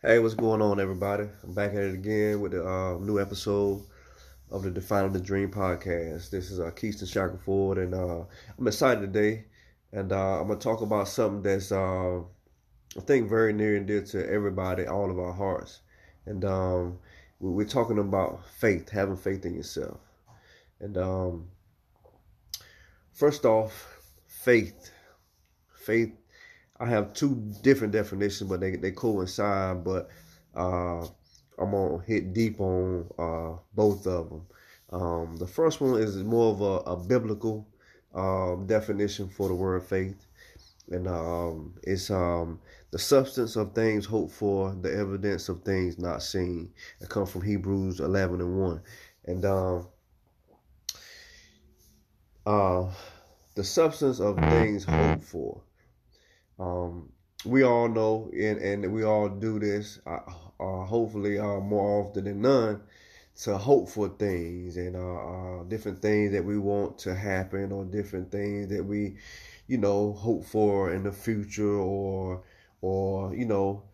Hey, what's going on, everybody? I'm back at it again with a uh, new episode of the Defining the Dream podcast. This is uh, Keyston Shackelford, and uh, I'm excited today, and uh, I'm gonna talk about something that's I think very near and dear to everybody, all of our hearts, and um, we're talking about faith, having faith in yourself, and um, first off, faith, faith I have two different definitions, but they, they coincide. But uh, I'm gonna hit deep on uh, both of them. Um, the first one is more of a, a biblical um, definition for the word faith, and um, it's um, the substance of things hoped for, the evidence of things not seen. It comes from Hebrews 11 and 1, and um, uh, the substance of things hoped for. Um, we all know, and, and we all do this, uh, uh, hopefully uh, more often than none, to hope for things and uh, uh, different things that we want to happen or different things that we, you know, hope for in the future or, or you know,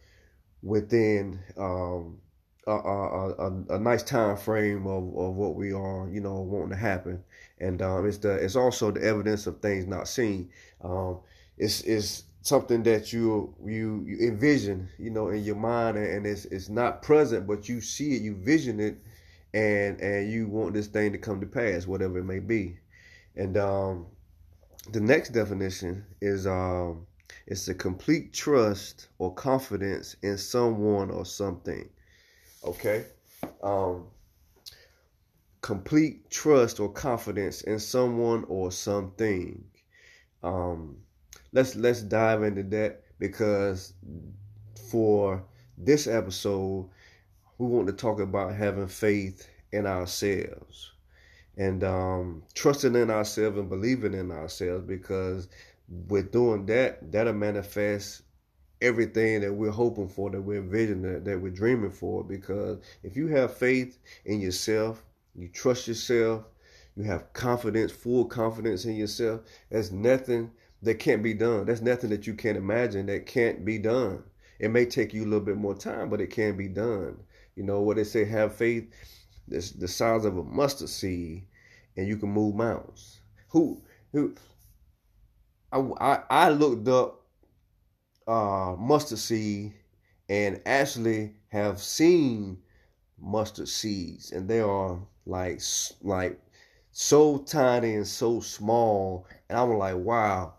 within um, a, a, a, a, nice time frame of, of what we are, you know, wanting to happen. And um, it's the it's also the evidence of things not seen. Um, it's it's something that you you you envision, you know, in your mind, and it's it's not present, but you see it, you vision it, and and you want this thing to come to pass, whatever it may be. And um, the next definition is um, it's a complete trust or confidence in someone or something. Okay, um, complete trust or confidence in someone or something. Um, let's let's dive into that because for this episode we want to talk about having faith in ourselves and um, trusting in ourselves and believing in ourselves because with doing that that'll manifest everything that we're hoping for that we're envisioning that, we're dreaming for because if you have faith in yourself you trust yourself you have confidence full confidence in yourself there's nothing that can't be done. That's nothing that you can't imagine that can't be done. It may take you a little bit more time, but it can be done. You know what they say, have faith that's the size of a mustard seed and you can move mountains. Who who I I, I looked up uh mustard seed and actually have seen mustard seeds and they are like like so tiny and so small and I'm like wow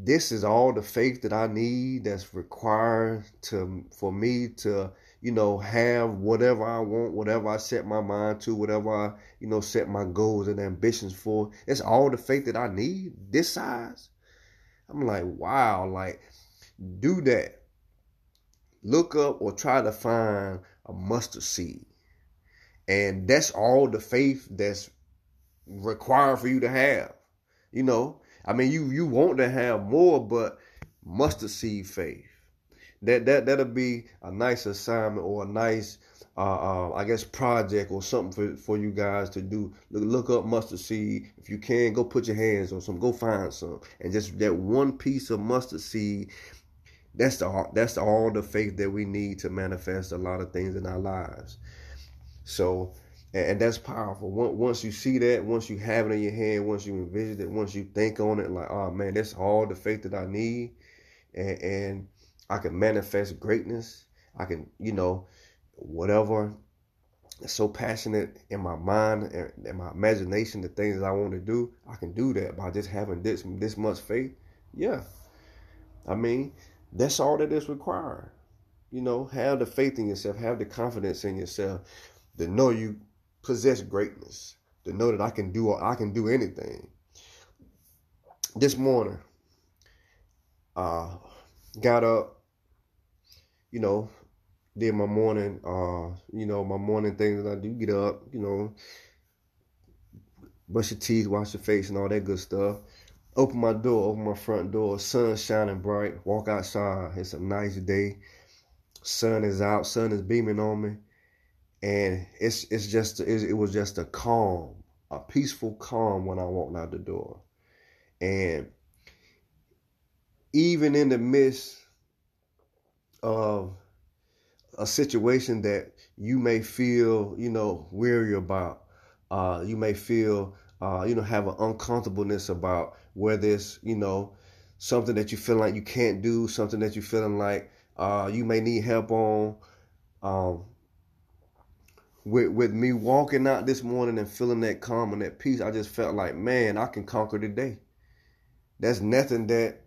this is all the faith that I need that's required to for me to you know have whatever I want, whatever I set my mind to, whatever I you know set my goals and ambitions for. It's all the faith that I need this size. I'm like, wow, like do that. Look up or try to find a mustard seed. And that's all the faith that's required for you to have. You know, I mean, you you want to have more, but mustard seed faith. That that that'll be a nice assignment or a nice, uh, uh, I guess, project or something for, for you guys to do. Look, look up mustard seed. If you can, go put your hands on some. Go find some, and just that one piece of mustard seed. That's the that's all the faith that we need to manifest a lot of things in our lives. So and, that's powerful. Once you see that, once you have it in your hand, once you envision it, once you think on it, like, oh man, that's all the faith that I need, and, and I can manifest greatness. I can, you know, whatever. So passionate in my mind and in my imagination, the things that I want to do, I can do that by just having this this much faith. Yeah, I mean, that's all that is required. You know, have the faith in yourself, have the confidence in yourself, to know you possess greatness, to know that I can do I can do anything. This morning, uh, got up, you know, did my morning, uh, you know, my morning things that I do. Get up, you know, brush your teeth, wash your face, and all that good stuff. Open my door, open my front door. Sun shining bright. Walk outside. It's a nice day. Sun is out. Sun is beaming on me and it's it's just it was just a calm, a peaceful calm when I walked out the door, and even in the midst of a situation that you may feel, you know, weary about. Uh, you may feel, uh, you know, have an uncomfortableness about whether it's, you know, something that you feel like you can't do, something that you're feeling like uh, you may need help on. Um, with with me walking out this morning and feeling that calm and that peace, I just felt like, man, I can conquer the day. That's nothing that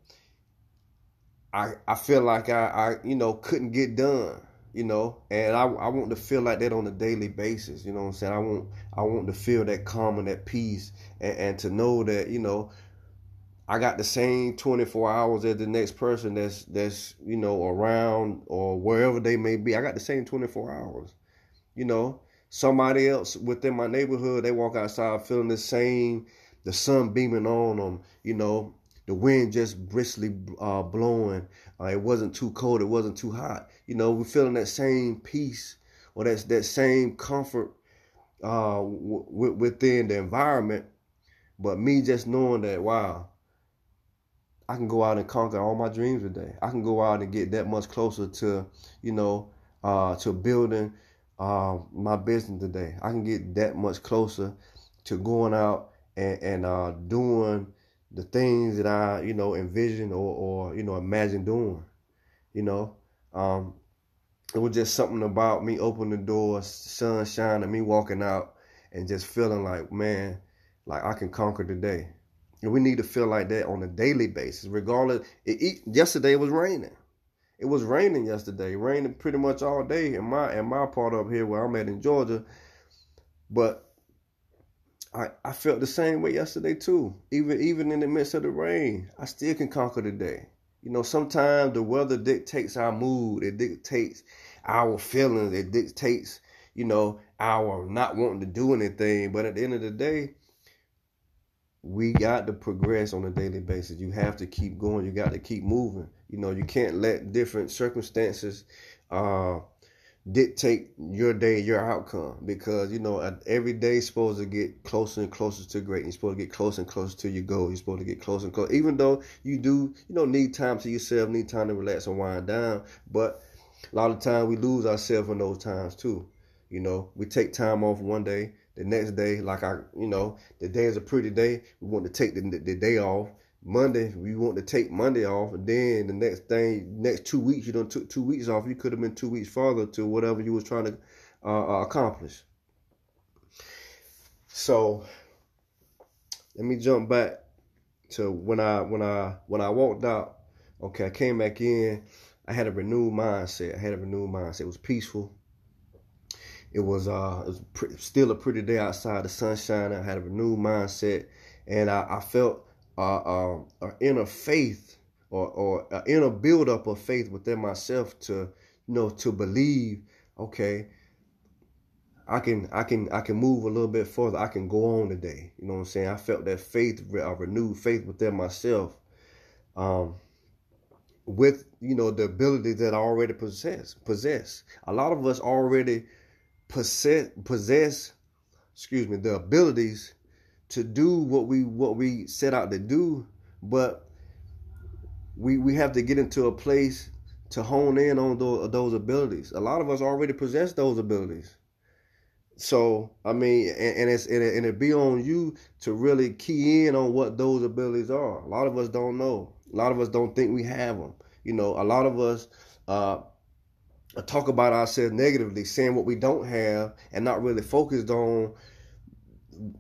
I I feel like I, I you know couldn't get done you know? And I, I want to feel like that on a daily basis you know what i'm saying? I want i want to feel that calm and that peace and, and to know that you know i got the same 24 hours as the next person that's that's you know around or wherever they may be. I got the same 24 hours you know somebody else within my neighborhood they walk outside feeling the same the sun beaming on them you know the wind just briskly uh, blowing. Uh, it wasn't too cold. It wasn't too hot. You know, we're feeling that same peace or that that same comfort uh, w- within the environment. But me just knowing that, wow, I can go out and conquer all my dreams today. I can go out and get that much closer to, you know, uh, to building uh, my business today. I can get that much closer to going out and, and uh, doing the things that I, you know, envision or, or you know, imagine doing. You know, um, it was just something about me opening the door, sunshine, and me walking out, and just feeling like, man, like I can conquer today. And we need to feel like that on a daily basis, regardless. It, it, yesterday it was raining. It was raining yesterday, raining pretty much all day in my in my part up here where I'm at in Georgia. But I, I felt the same way yesterday too. Even even in the midst of the rain, I still can conquer the day. You know, sometimes the weather dictates our mood. It dictates our feelings. It dictates, you know, our not wanting to do anything. But at the end of the day, we got to progress on a daily basis. You have to keep going. You got to keep moving. You know, you can't let different circumstances uh, dictate your day, your outcome. Because you know, every day is supposed to get closer and closer to great. You're supposed to get closer and closer to your goal. You're supposed to get closer and closer. Even though you do, you know, need time to yourself, need time to relax and wind down. But a lot of time we lose ourselves in those times too. You know, we take time off one day. The next day, like I, you know, the day is a pretty day. We want to take the, the day off. Monday, we want to take Monday off, and then the next thing, next two weeks, you don't took two weeks off. You could have been two weeks farther to whatever you was trying to uh, uh, accomplish. So, let me jump back to when I when I when I walked out. Okay, I came back in. I had a renewed mindset. I had a renewed mindset. It was peaceful. It was uh, it was pre- still a pretty day outside. The sun shining. I had a renewed mindset, and I, I felt uh, uh, inner faith or, or uh, inner buildup of faith within myself to you know to believe okay I can I can I can move a little bit further. I can go on today. You know what I'm saying? I felt that faith a renewed faith within myself um with you know the ability that I already possess possess. A lot of us already possess possess excuse me the abilities to do what we what we set out to do, but we we have to get into a place to hone in on those, those abilities. A lot of us already possess those abilities. So I mean, and, and it's and it, and it be on you to really key in on what those abilities are. A lot of us don't know. A lot of us don't think we have them. You know, a lot of us uh, talk about ourselves negatively, saying what we don't have, and not really focused on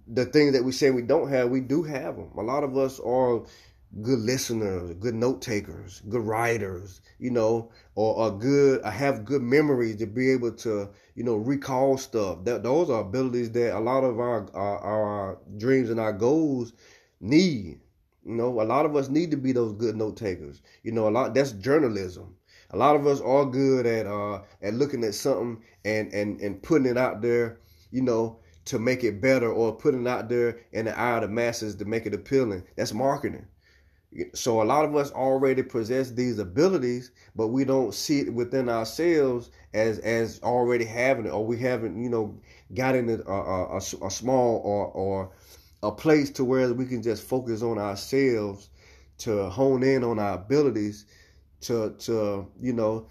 the things that we say we don't have, we do have them. A lot of us are good listeners, good note takers, good writers, you know, or are good, I have good memories to be able to, you know, recall stuff. That those are abilities that a lot of our, our our, dreams and our goals need. You know, a lot of us need to be those good note takers. You know, a lot that's journalism. A lot of us are good at uh at looking at something and and and putting it out there. You know, to make it better or putting out there in the eye of the masses to make it appealing. That's marketing. So a lot of us already possess these abilities, but we don't see it within ourselves as as already having it, or we haven't, you know, gotten uh, uh, a, a, a, a small or or a place to where we can just focus on ourselves to hone in on our abilities to to you know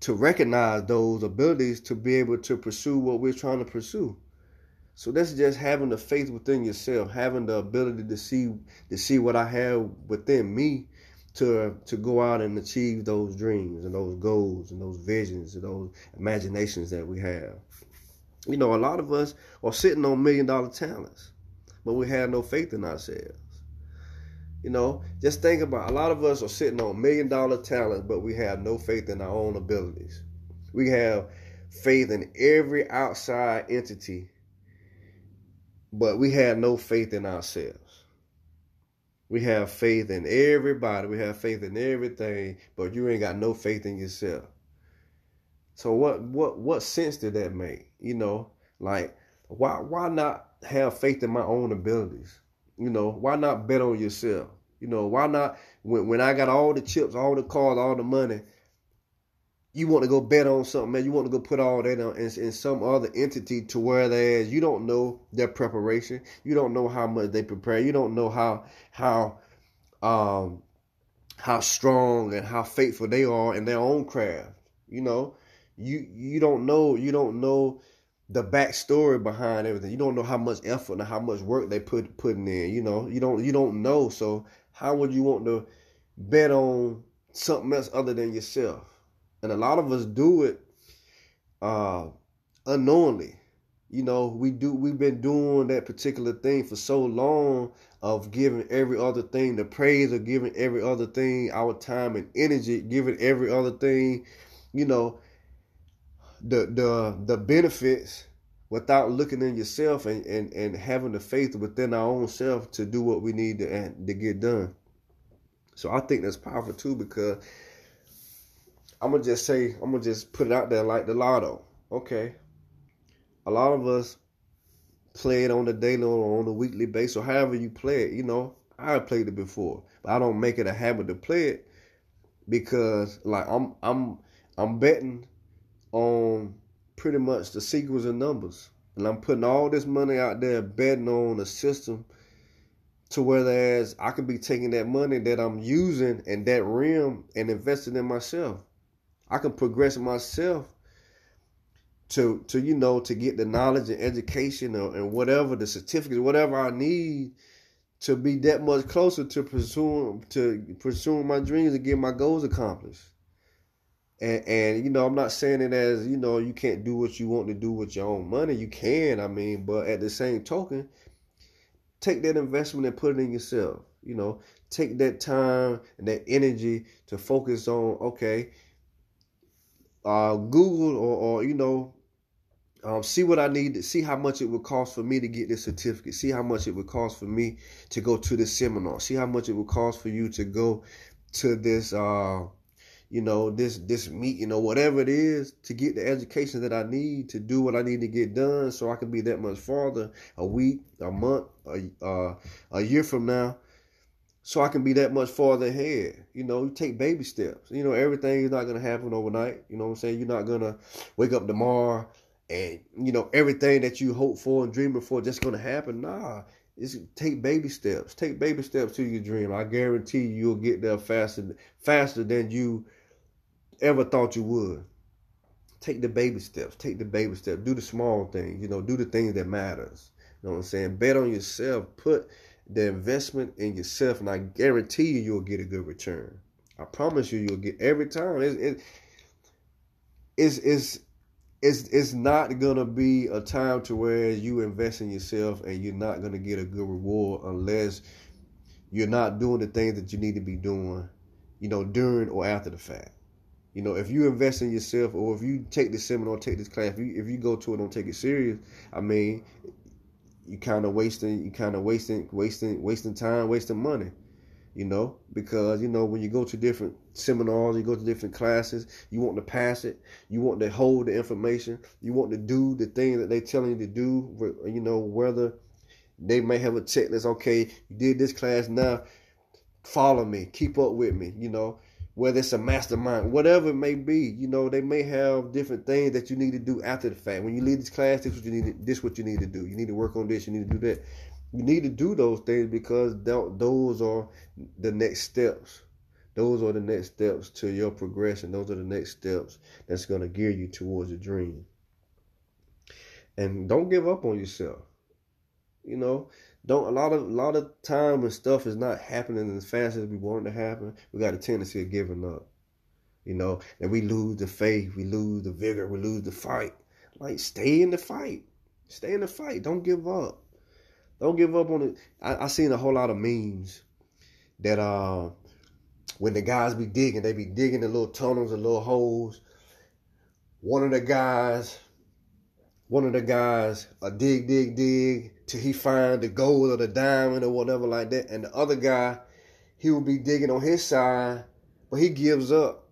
to recognize those abilities to be able to pursue what we're trying to pursue. So that's just having the faith within yourself, having the ability to see to see what I have within me to to go out and achieve those dreams and those goals and those visions and those imaginations that we have. You know, a lot of us are sitting on million dollar talents, but we have no faith in ourselves. You know, just think about a lot of us are sitting on million dollar talents, but we have no faith in our own abilities. We have faith in every outside entity, but we have no faith in ourselves. We have faith in everybody. We have faith in everything, but you ain't got no faith in yourself. So what what what sense did that make? You know, like why why not have faith in my own abilities? You know, why not bet on yourself? You know, why not when when I got all the chips, all the cars, all the money, you want to go bet on something, man. You want to go put all that on in, in some other entity to where there's you don't know their preparation. You don't know how much they prepare. You don't know how how um how strong and how faithful they are in their own craft. You know, you you don't know you don't know the backstory behind everything. You don't know how much effort and how much work they put putting in. You know, you don't you don't know. So how would you want to bet on something else other than yourself? And a lot of us do it uh, unknowingly. You know, we do we've been doing that particular thing for so long of giving every other thing the praise of giving every other thing our time and energy, giving every other thing, you know, the the the benefits without looking in yourself and, and, and having the faith within our own self to do what we need to, to get done. So I think that's powerful too because I'm gonna just say I'm gonna just put it out there like the lotto. Okay, a lot of us play it on the daily or on the weekly basis or however you play it. You know, I played it before, but I don't make it a habit to play it because like I'm I'm I'm betting on pretty much the sequels and numbers. And I'm putting all this money out there betting on a system to whereas I could be taking that money that I'm using and that rim and investing in myself. I can progress myself to to you know to get the knowledge and education or, and whatever the certificates, whatever I need to be that much closer to pursuing to pursuing my dreams and get my goals accomplished. And, and you know, I'm not saying it as you know you can't do what you want to do with your own money. You can, I mean, but at the same token, take that investment and put it in yourself. You know, take that time and that energy to focus on. Okay, uh, Google or, or you know, um, see what I need to see how much it would cost for me to get this certificate. See how much it would cost for me to go to this seminar. See how much it would cost for you to go to this. Uh, you know, this this meeting or whatever it is to get the education that I need to do what I need to get done so I can be that much farther a week, a month, a, uh, a year from now so I can be that much farther ahead. You know, you take baby steps. You know, everything is not gonna happen overnight. You know what I'm saying? You're not gonna wake up tomorrow and you know everything that you hope for and dreaming for just gonna happen. Nah, it's take baby steps. Take baby steps to your dream. I guarantee you, you'll get there faster, faster than you ever thought you would. Take the baby steps. Take the baby steps. Do the small things. You know, do the things that matters. You know what I'm saying? Bet on yourself. Put the investment in yourself, and I guarantee you, you'll get a good return. I promise you, you'll get every time. It's it, it's it's it's not gonna be a time to where you invest in yourself and you're not gonna get a good reward unless you're not doing the things that you need to be doing, you know, during or after the fact. You know, if you invest in yourself, or if you take this seminar, take this class, if you, if you go to it, don't take it serious. I mean, you kind of wasting, you kind of wasting, wasting, wasting time, wasting money. You know, because you know when you go to different seminars, you go to different classes, you want to pass it, you want to hold the information, you want to do the thing that they're telling you to do. You know, whether they may have a checklist. Okay, you did this class now. Follow me, keep up with me. You know, whether it's a mastermind, whatever it may be, you know, they may have different things that you need to do after the fact. When you leave this class, this what you need. To, this what you need to do. You need to work on this. You need to do that. You need to do those things because those are the next steps. those are the next steps to your progression. Those are the next steps that's going to gear you towards your dream. And don't give up on yourself. You know, don't a lot of a lot of time when stuff is not happening as fast as we want it to happen, we got a tendency of giving up. You know, and we lose the faith, we lose the vigor, we lose the fight. Like stay in the fight. Stay in the fight. Don't give up. Don't give up on it. I, I seen a whole lot of memes that uh when the guys be digging, they be digging the little tunnels, the little holes. One of the guys, one of the guys, a dig, dig, dig till he find the gold or the diamond or whatever like that. And the other guy, he will be digging on his side, but he gives up.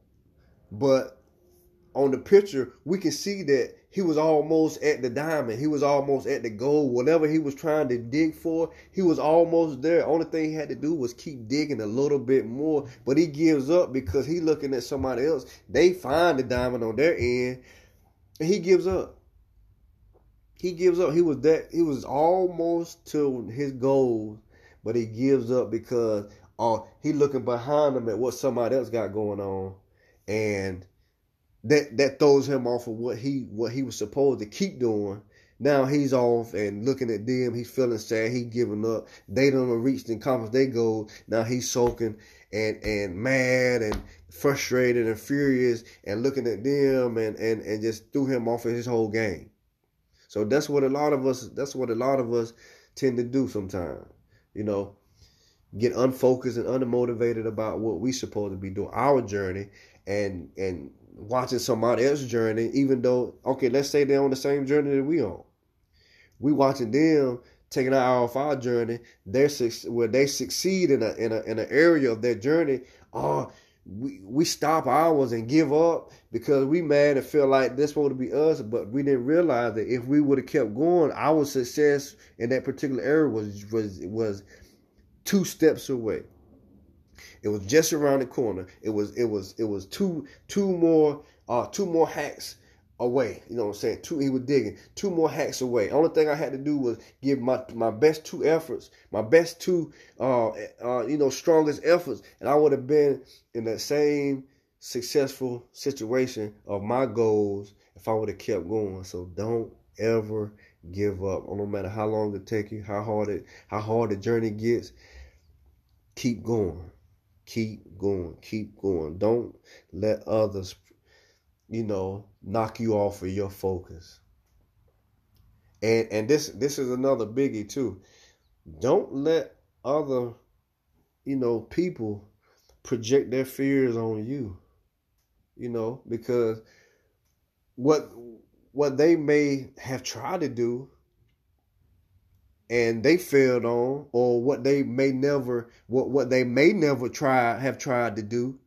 But on the picture, we can see that he was almost at the diamond. He was almost at the gold. Whatever he was trying to dig for, he was almost there. Only thing he had to do was keep digging a little bit more. But he gives up because he looking at somebody else. They find the diamond on their end, and he gives up. He gives up. He was that. He was almost to his goal, but he gives up because oh, he looking behind him at what somebody else got going on, and that that throws him off of what he what he was supposed to keep doing. Now he's off and looking at them. He's feeling sad. He giving up. They don't reach and accomplish their goal. Now he's sulking and and mad and frustrated and furious and looking at them and and and just threw him off of his whole game. So that's what a lot of us. That's what a lot of us tend to do sometimes. You know, get unfocused and unmotivated about what we supposed to be doing, our journey, and and watching somebody else's journey, even though, okay, let's say they're on the same journey that we on. We watching them taking out off our journey, they're where they succeed in a in a in an area of their journey. Oh, we we stop ours and give up because we mad and feel like this supposed to be us, but we didn't realize that if we would have kept going, our success in that particular area was was was two steps away. It was just around the corner. It was it was it was two two more uh two more hacks away. You know what I'm saying? Two he was digging two more hacks away. Only thing I had to do was give my my best two efforts, my best two uh uh you know strongest efforts, and I would have been in that same successful situation of my goals if I would have kept going. So don't ever give up. No matter how long it take you, how hard it how hard the journey gets, keep going. Keep going. Keep going. Don't let others, you know, knock you off of your focus. And and this this is another biggie too. Don't let other, you know, people project their fears on you. You know, because what what they may have tried to do and they failed on or what they may never what what they may never try have tried to do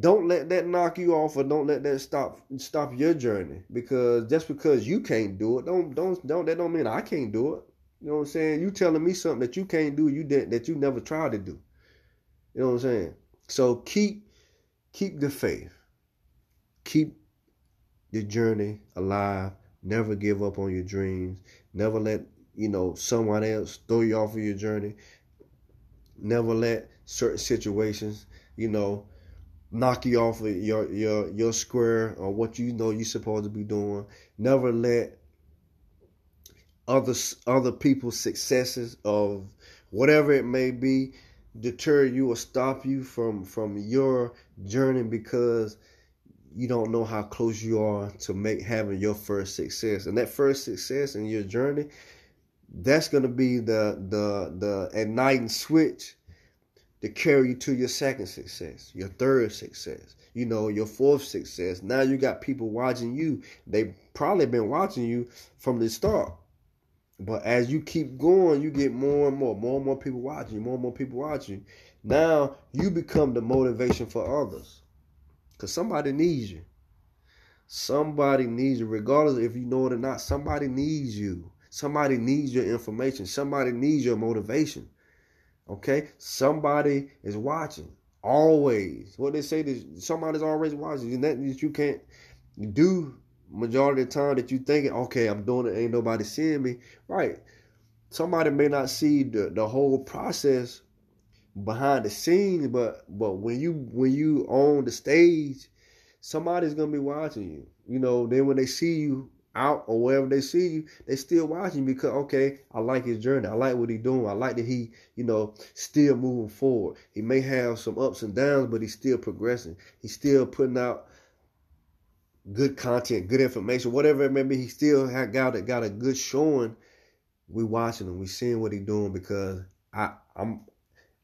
don't let that knock you off or don't let that stop stop your journey because just because you can't do it don't don't don't that don't mean I can't do it. You know what I'm saying? You telling me something that you can't do you did that you never tried to do. You know what I'm saying? So keep keep the faith. Keep the journey alive. Never give up on your dreams. Never let you know, someone else throw you off of your journey. Never let certain situations, you know, knock you off of your your your square or what you know you're supposed to be doing. Never let other other people's successes of whatever it may be deter you or stop you from from your journey because you don't know how close you are to make having your first success and that first success in your journey that's going to be the the the igniting switch to carry you to your second success, your third success, you know, your fourth success. Now you got people watching you. They probably been watching you from the start. But as you keep going, you get more and more, more and more people watching more and more people watching you. Now you become the motivation for others. Because somebody needs you. Somebody needs you, regardless if you know it or not. Somebody needs you. Somebody needs your information. Somebody needs your motivation. Okay? Somebody is watching. Always. What they say is somebody's always watching. And that you can't do majority of the time that you thinking, okay, I'm doing it, ain't nobody seeing me. Right. Somebody may not see the, the whole process, behind the scenes, but but when you when you on the stage, somebody's gonna be watching you. You know, then when they see you out or wherever they see you, they still watching because okay, I like his journey. I like what he's doing. I like that he, you know, still moving forward. He may have some ups and downs, but he's still progressing. He's still putting out good content, good information, whatever it may be. He still had got a, got a good showing. We watching him. We seeing what he doing because I I'm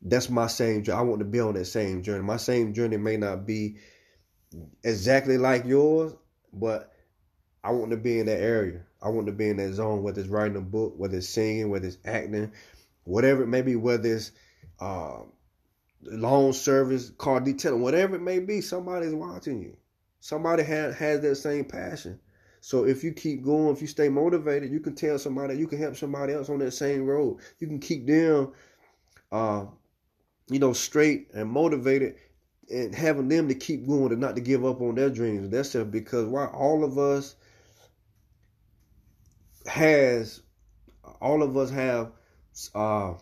that's my same journey. I want to be on that same journey. My same journey may not be exactly like yours, but I want to be in that area. I want to be in that zone, whether it's writing a book, whether it's singing, whether it's acting, whatever it may be, whether it's uh, service, car detailing, whatever it may be, somebody's watching you. Somebody has has that same passion. So if you keep going, if you stay motivated, you can tell somebody, you can help somebody else on that same road. You can keep them, uh, you know, straight and motivated, and having them to keep going and not to give up on their dreams. That's it because why all of us has all of us have uh,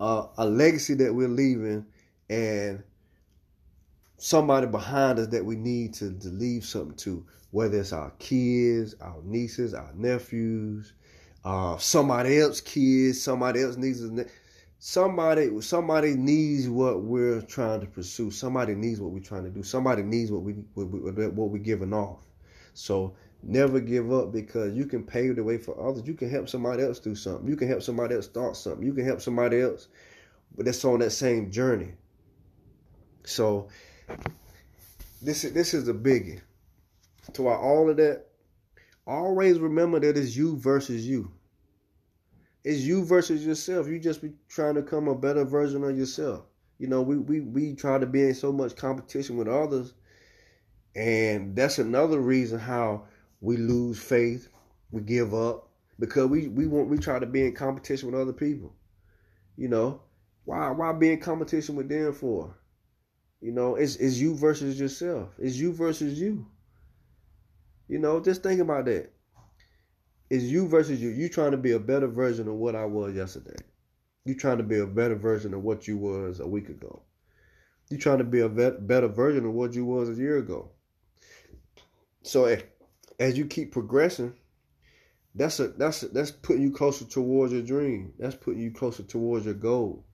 a, a legacy that we're leaving and somebody behind us that we need to, to leave something to, whether it's our kids, our nieces, our nephews, uh, somebody else kids, somebody else nieces. Somebody, somebody needs what we're trying to pursue. Somebody needs what we're trying to do. Somebody needs what we what, we, what we're giving off. So Never give up because you can pave the way for others. You can help somebody else do something. You can help somebody else start something. You can help somebody else, but that's on that same journey. So this is this is a biggie. To all of that, always remember that it's you versus you. It's you versus yourself. You just be trying to become a better version of yourself. You know, we we we try to be in so much competition with others, and that's another reason how we lose faith, we give up because we we want we try to be in competition with other people. You know, why why be in competition with them for? You know, it's it's you versus yourself. It's you versus you. You know, just think about that. It's you versus you. You trying to be a better version of what I was yesterday. You trying to be a better version of what you was a week ago. You trying to be a better version of what you was a year ago. So eh, as you keep progressing, that's a that's a, that's putting you closer towards your dream. That's putting you closer towards your goal.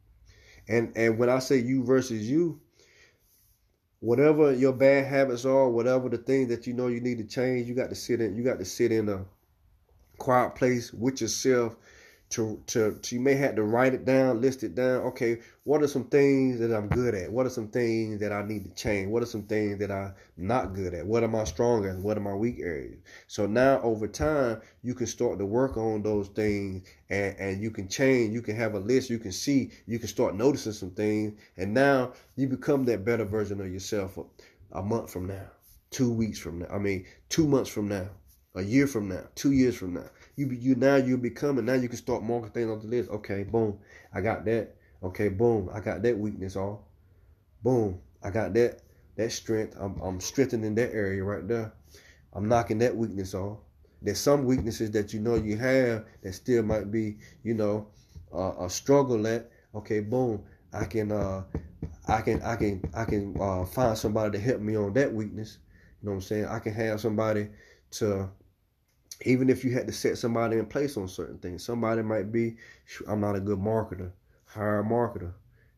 And and when I say you versus you, whatever your bad habits are, whatever the things that you know you need to change, you got to sit in. You got to sit in a quiet place with yourself to, to, to you may have to write it down, list it down. Okay, what are some things that I'm good at? What are some things that I need to change? What are some things that I'm not good at? What am I strong at? What are my weak areas? So now over time, you can start to work on those things and, and you can change. You can have a list. You can see, you can start noticing some things. And now you become that better version of yourself a, a month from now, two weeks from now. I mean, two months from now, a year from now, two years from now you you now you become and now you can start marking things on the list. Okay, boom, I got that. Okay, boom, I got that weakness off. Boom, I got that that strength. I'm I'm strengthening that area right there. I'm knocking that weakness off. There's some weaknesses that you know you have that still might be, you know, uh, a struggle at. Okay, boom, I can uh I can I can I can uh, find somebody to help me on that weakness. You know what I'm saying? I can have somebody to even if you had to set somebody in place on certain things, somebody might be, I'm not a good marketer, hire a marketer.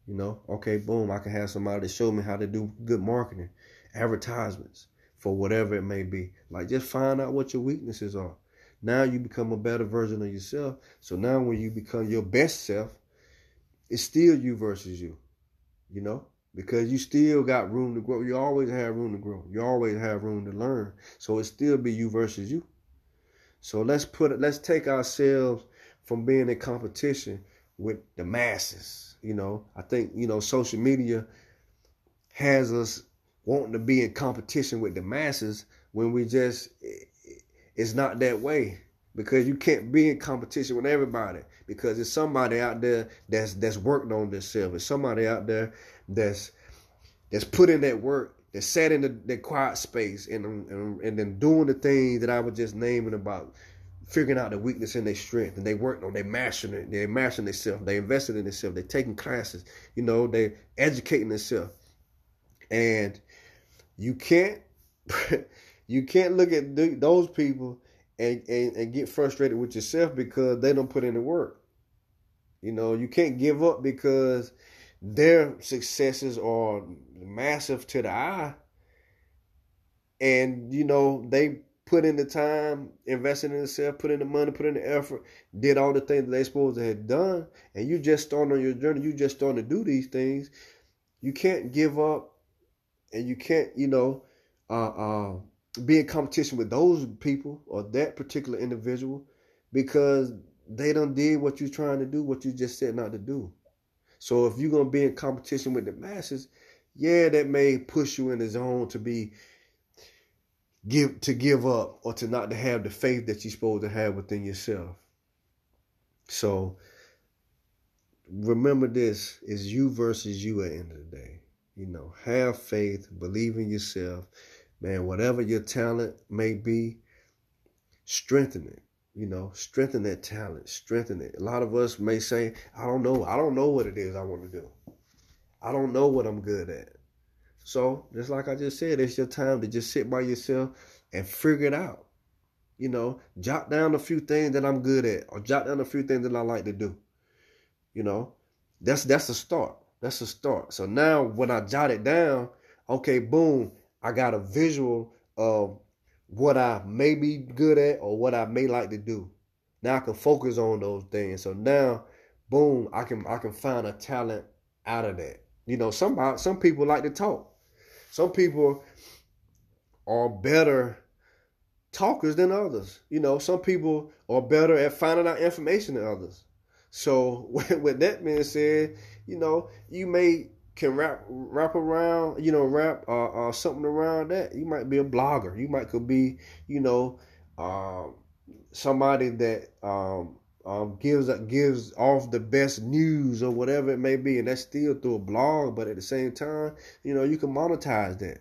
You know, okay, boom, I can have somebody to show me how to do good marketing, advertisements for whatever it may be. Like just find out what your weaknesses are. Now you become a better version of yourself. So now when you become your best self, it's still you versus you. You know? Because you still got room to grow. You always have room to grow. You always have room to learn. So it still be you versus you. So let's put let's take ourselves from being in competition with the masses. You know, I think, you know, social media has us wanting to be in competition with the masses when we just, it's not that way because you can't be in competition with everybody because there's somebody out there that's that's worked on themselves. There's somebody out there that's that's put in that work that sat in the, the quiet space and, and and then doing the things that I was just naming about figuring out the weakness and their strength, and they worked on, they mastering it, they mastering themselves, they invested in themselves, they taking classes, you know, they educating themselves, and you can't, you can't look at those people and, and and get frustrated with yourself because they don't put in the work. You know, you can't give up because their successes are massive to the eye, and you know they put in the time, invested in themselves, put in the money, put in the effort, did all the things that they supposed to have done, and you just starting on your journey, you just starting to do these things, you can't give up and you can't, you know, uh, uh, be in competition with those people or that particular individual because they done did what you're trying to do, what you just said not to do. So if you're gonna be in competition with the masses, yeah, that may push you in the zone to be give to give up or to not to have the faith that you're supposed to have within yourself. So remember this is you versus you at the end of the day. You know, have faith, believe in yourself. Man, whatever your talent may be, strengthen it. You know, strengthen that talent, strengthen it. A lot of us may say, I don't know, I don't know what it is I want to do. I don't know what I'm good at. So, just like I just said, it's your time to just sit by yourself and figure it out. You know, jot down a few things that I'm good at, or jot down a few things that I like to do. You know, that's that's a start. That's a start. So now when I jot it down, okay, boom, I got a visual of what I may be good at or what I may like to do. Now I can focus on those things. So now, boom, I can I can find a talent out of that. You know, some some people like to talk. Some people are better talkers than others. You know, some people are better at finding out information than others. So with that being said, you know, you may can wrap wrap around, you know, wrap uh, uh, something around that. You might be a blogger. You might could be, you know, um, somebody that um, um, gives gives off the best news or whatever it may be, and that's still through a blog. But at the same time, you know, you can monetize that.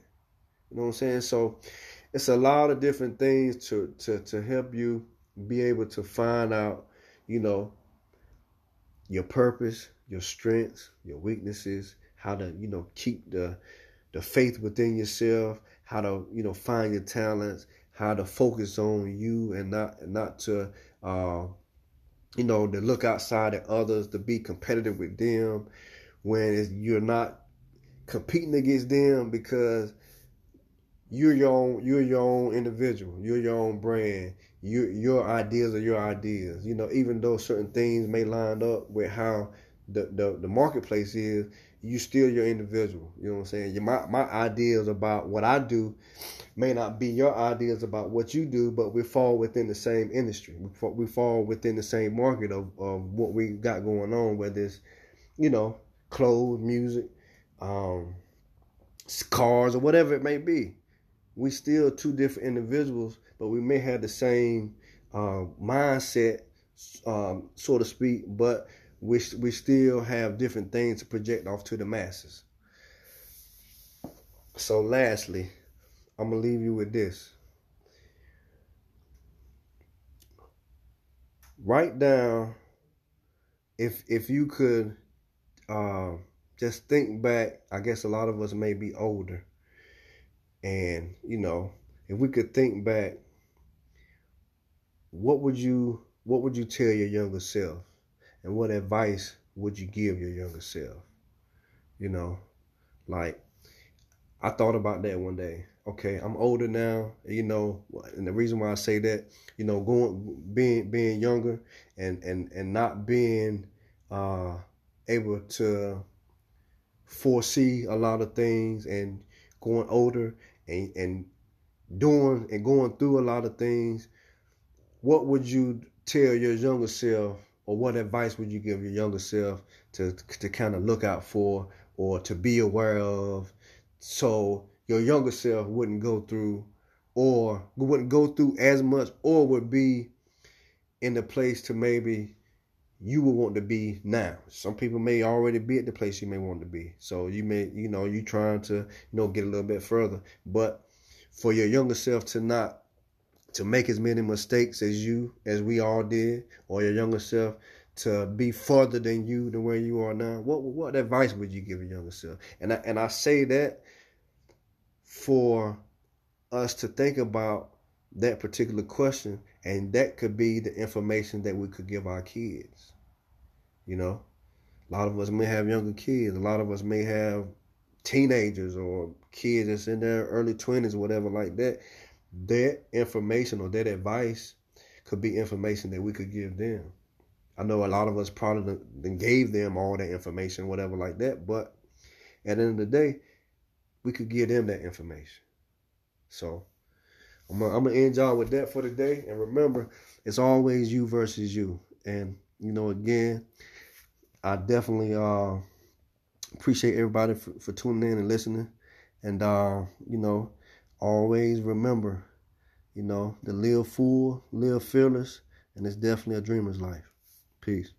You know what I'm saying? So it's a lot of different things to to to help you be able to find out, you know, your purpose, your strengths, your weaknesses, how to you know keep the the faith within yourself, how to you know find your talents, how to focus on you and not not to. Uh, you know, to look outside at others, to be competitive with them when you're not competing against them because you're your own you're your own individual, you're your own brand. Your your ideas are your ideas. You know, even though certain things may line up with how the, the, the marketplace is, you still your individual. You know what I'm saying? My my ideas about what I do may not be your ideas about what you do, but we fall within the same industry. We fall, we fall within the same market of, of what we got going on, whether it's, you know, clothes, music, um, cars, or whatever it may be. We still two different individuals, but we may have the same uh, mindset, um, so to speak, but we, we still have different things to project off to the masses. So, lastly, I'm gonna leave you with this. Write down if if you could uh, just think back. I guess a lot of us may be older, and you know, if we could think back, what would you what would you tell your younger self? And what advice would you give your younger self? You know, like I thought about that one day. Okay, I'm older now, you know, and the reason why I say that, you know, going being being younger and and and not being uh able to foresee a lot of things and going older and and doing and going through a lot of things, what would you tell your younger self or what advice would you give your younger self to to kind of look out for or to be aware of so your younger self wouldn't go through or wouldn't go through as much or would be in the place to maybe you would want to be now. Some people may already be at the place you may want to be. So you may, you know, you trying to, you know, get a little bit further. But for your younger self to not to make as many mistakes as you, as we all did, or your younger self, to be further than you than where you are now. What what advice would you give your younger self? And I, and I say that for us to think about that particular question, and that could be the information that we could give our kids. You know, a lot of us may have younger kids. A lot of us may have teenagers or kids that's in their early 20s whatever like that. That information or that advice could be information that we could give them. I know a lot of us probably then gave them all that information, whatever like that, but at the end of the day, we could give them that information. So I'm gonna, end y'all with that for today. And remember, it's always you versus you. And you know, again, I definitely uh, appreciate everybody for, for tuning in and listening. And uh, you know, always remember, you know, to live full, live fearless, and it's definitely a dreamer's life. Peace.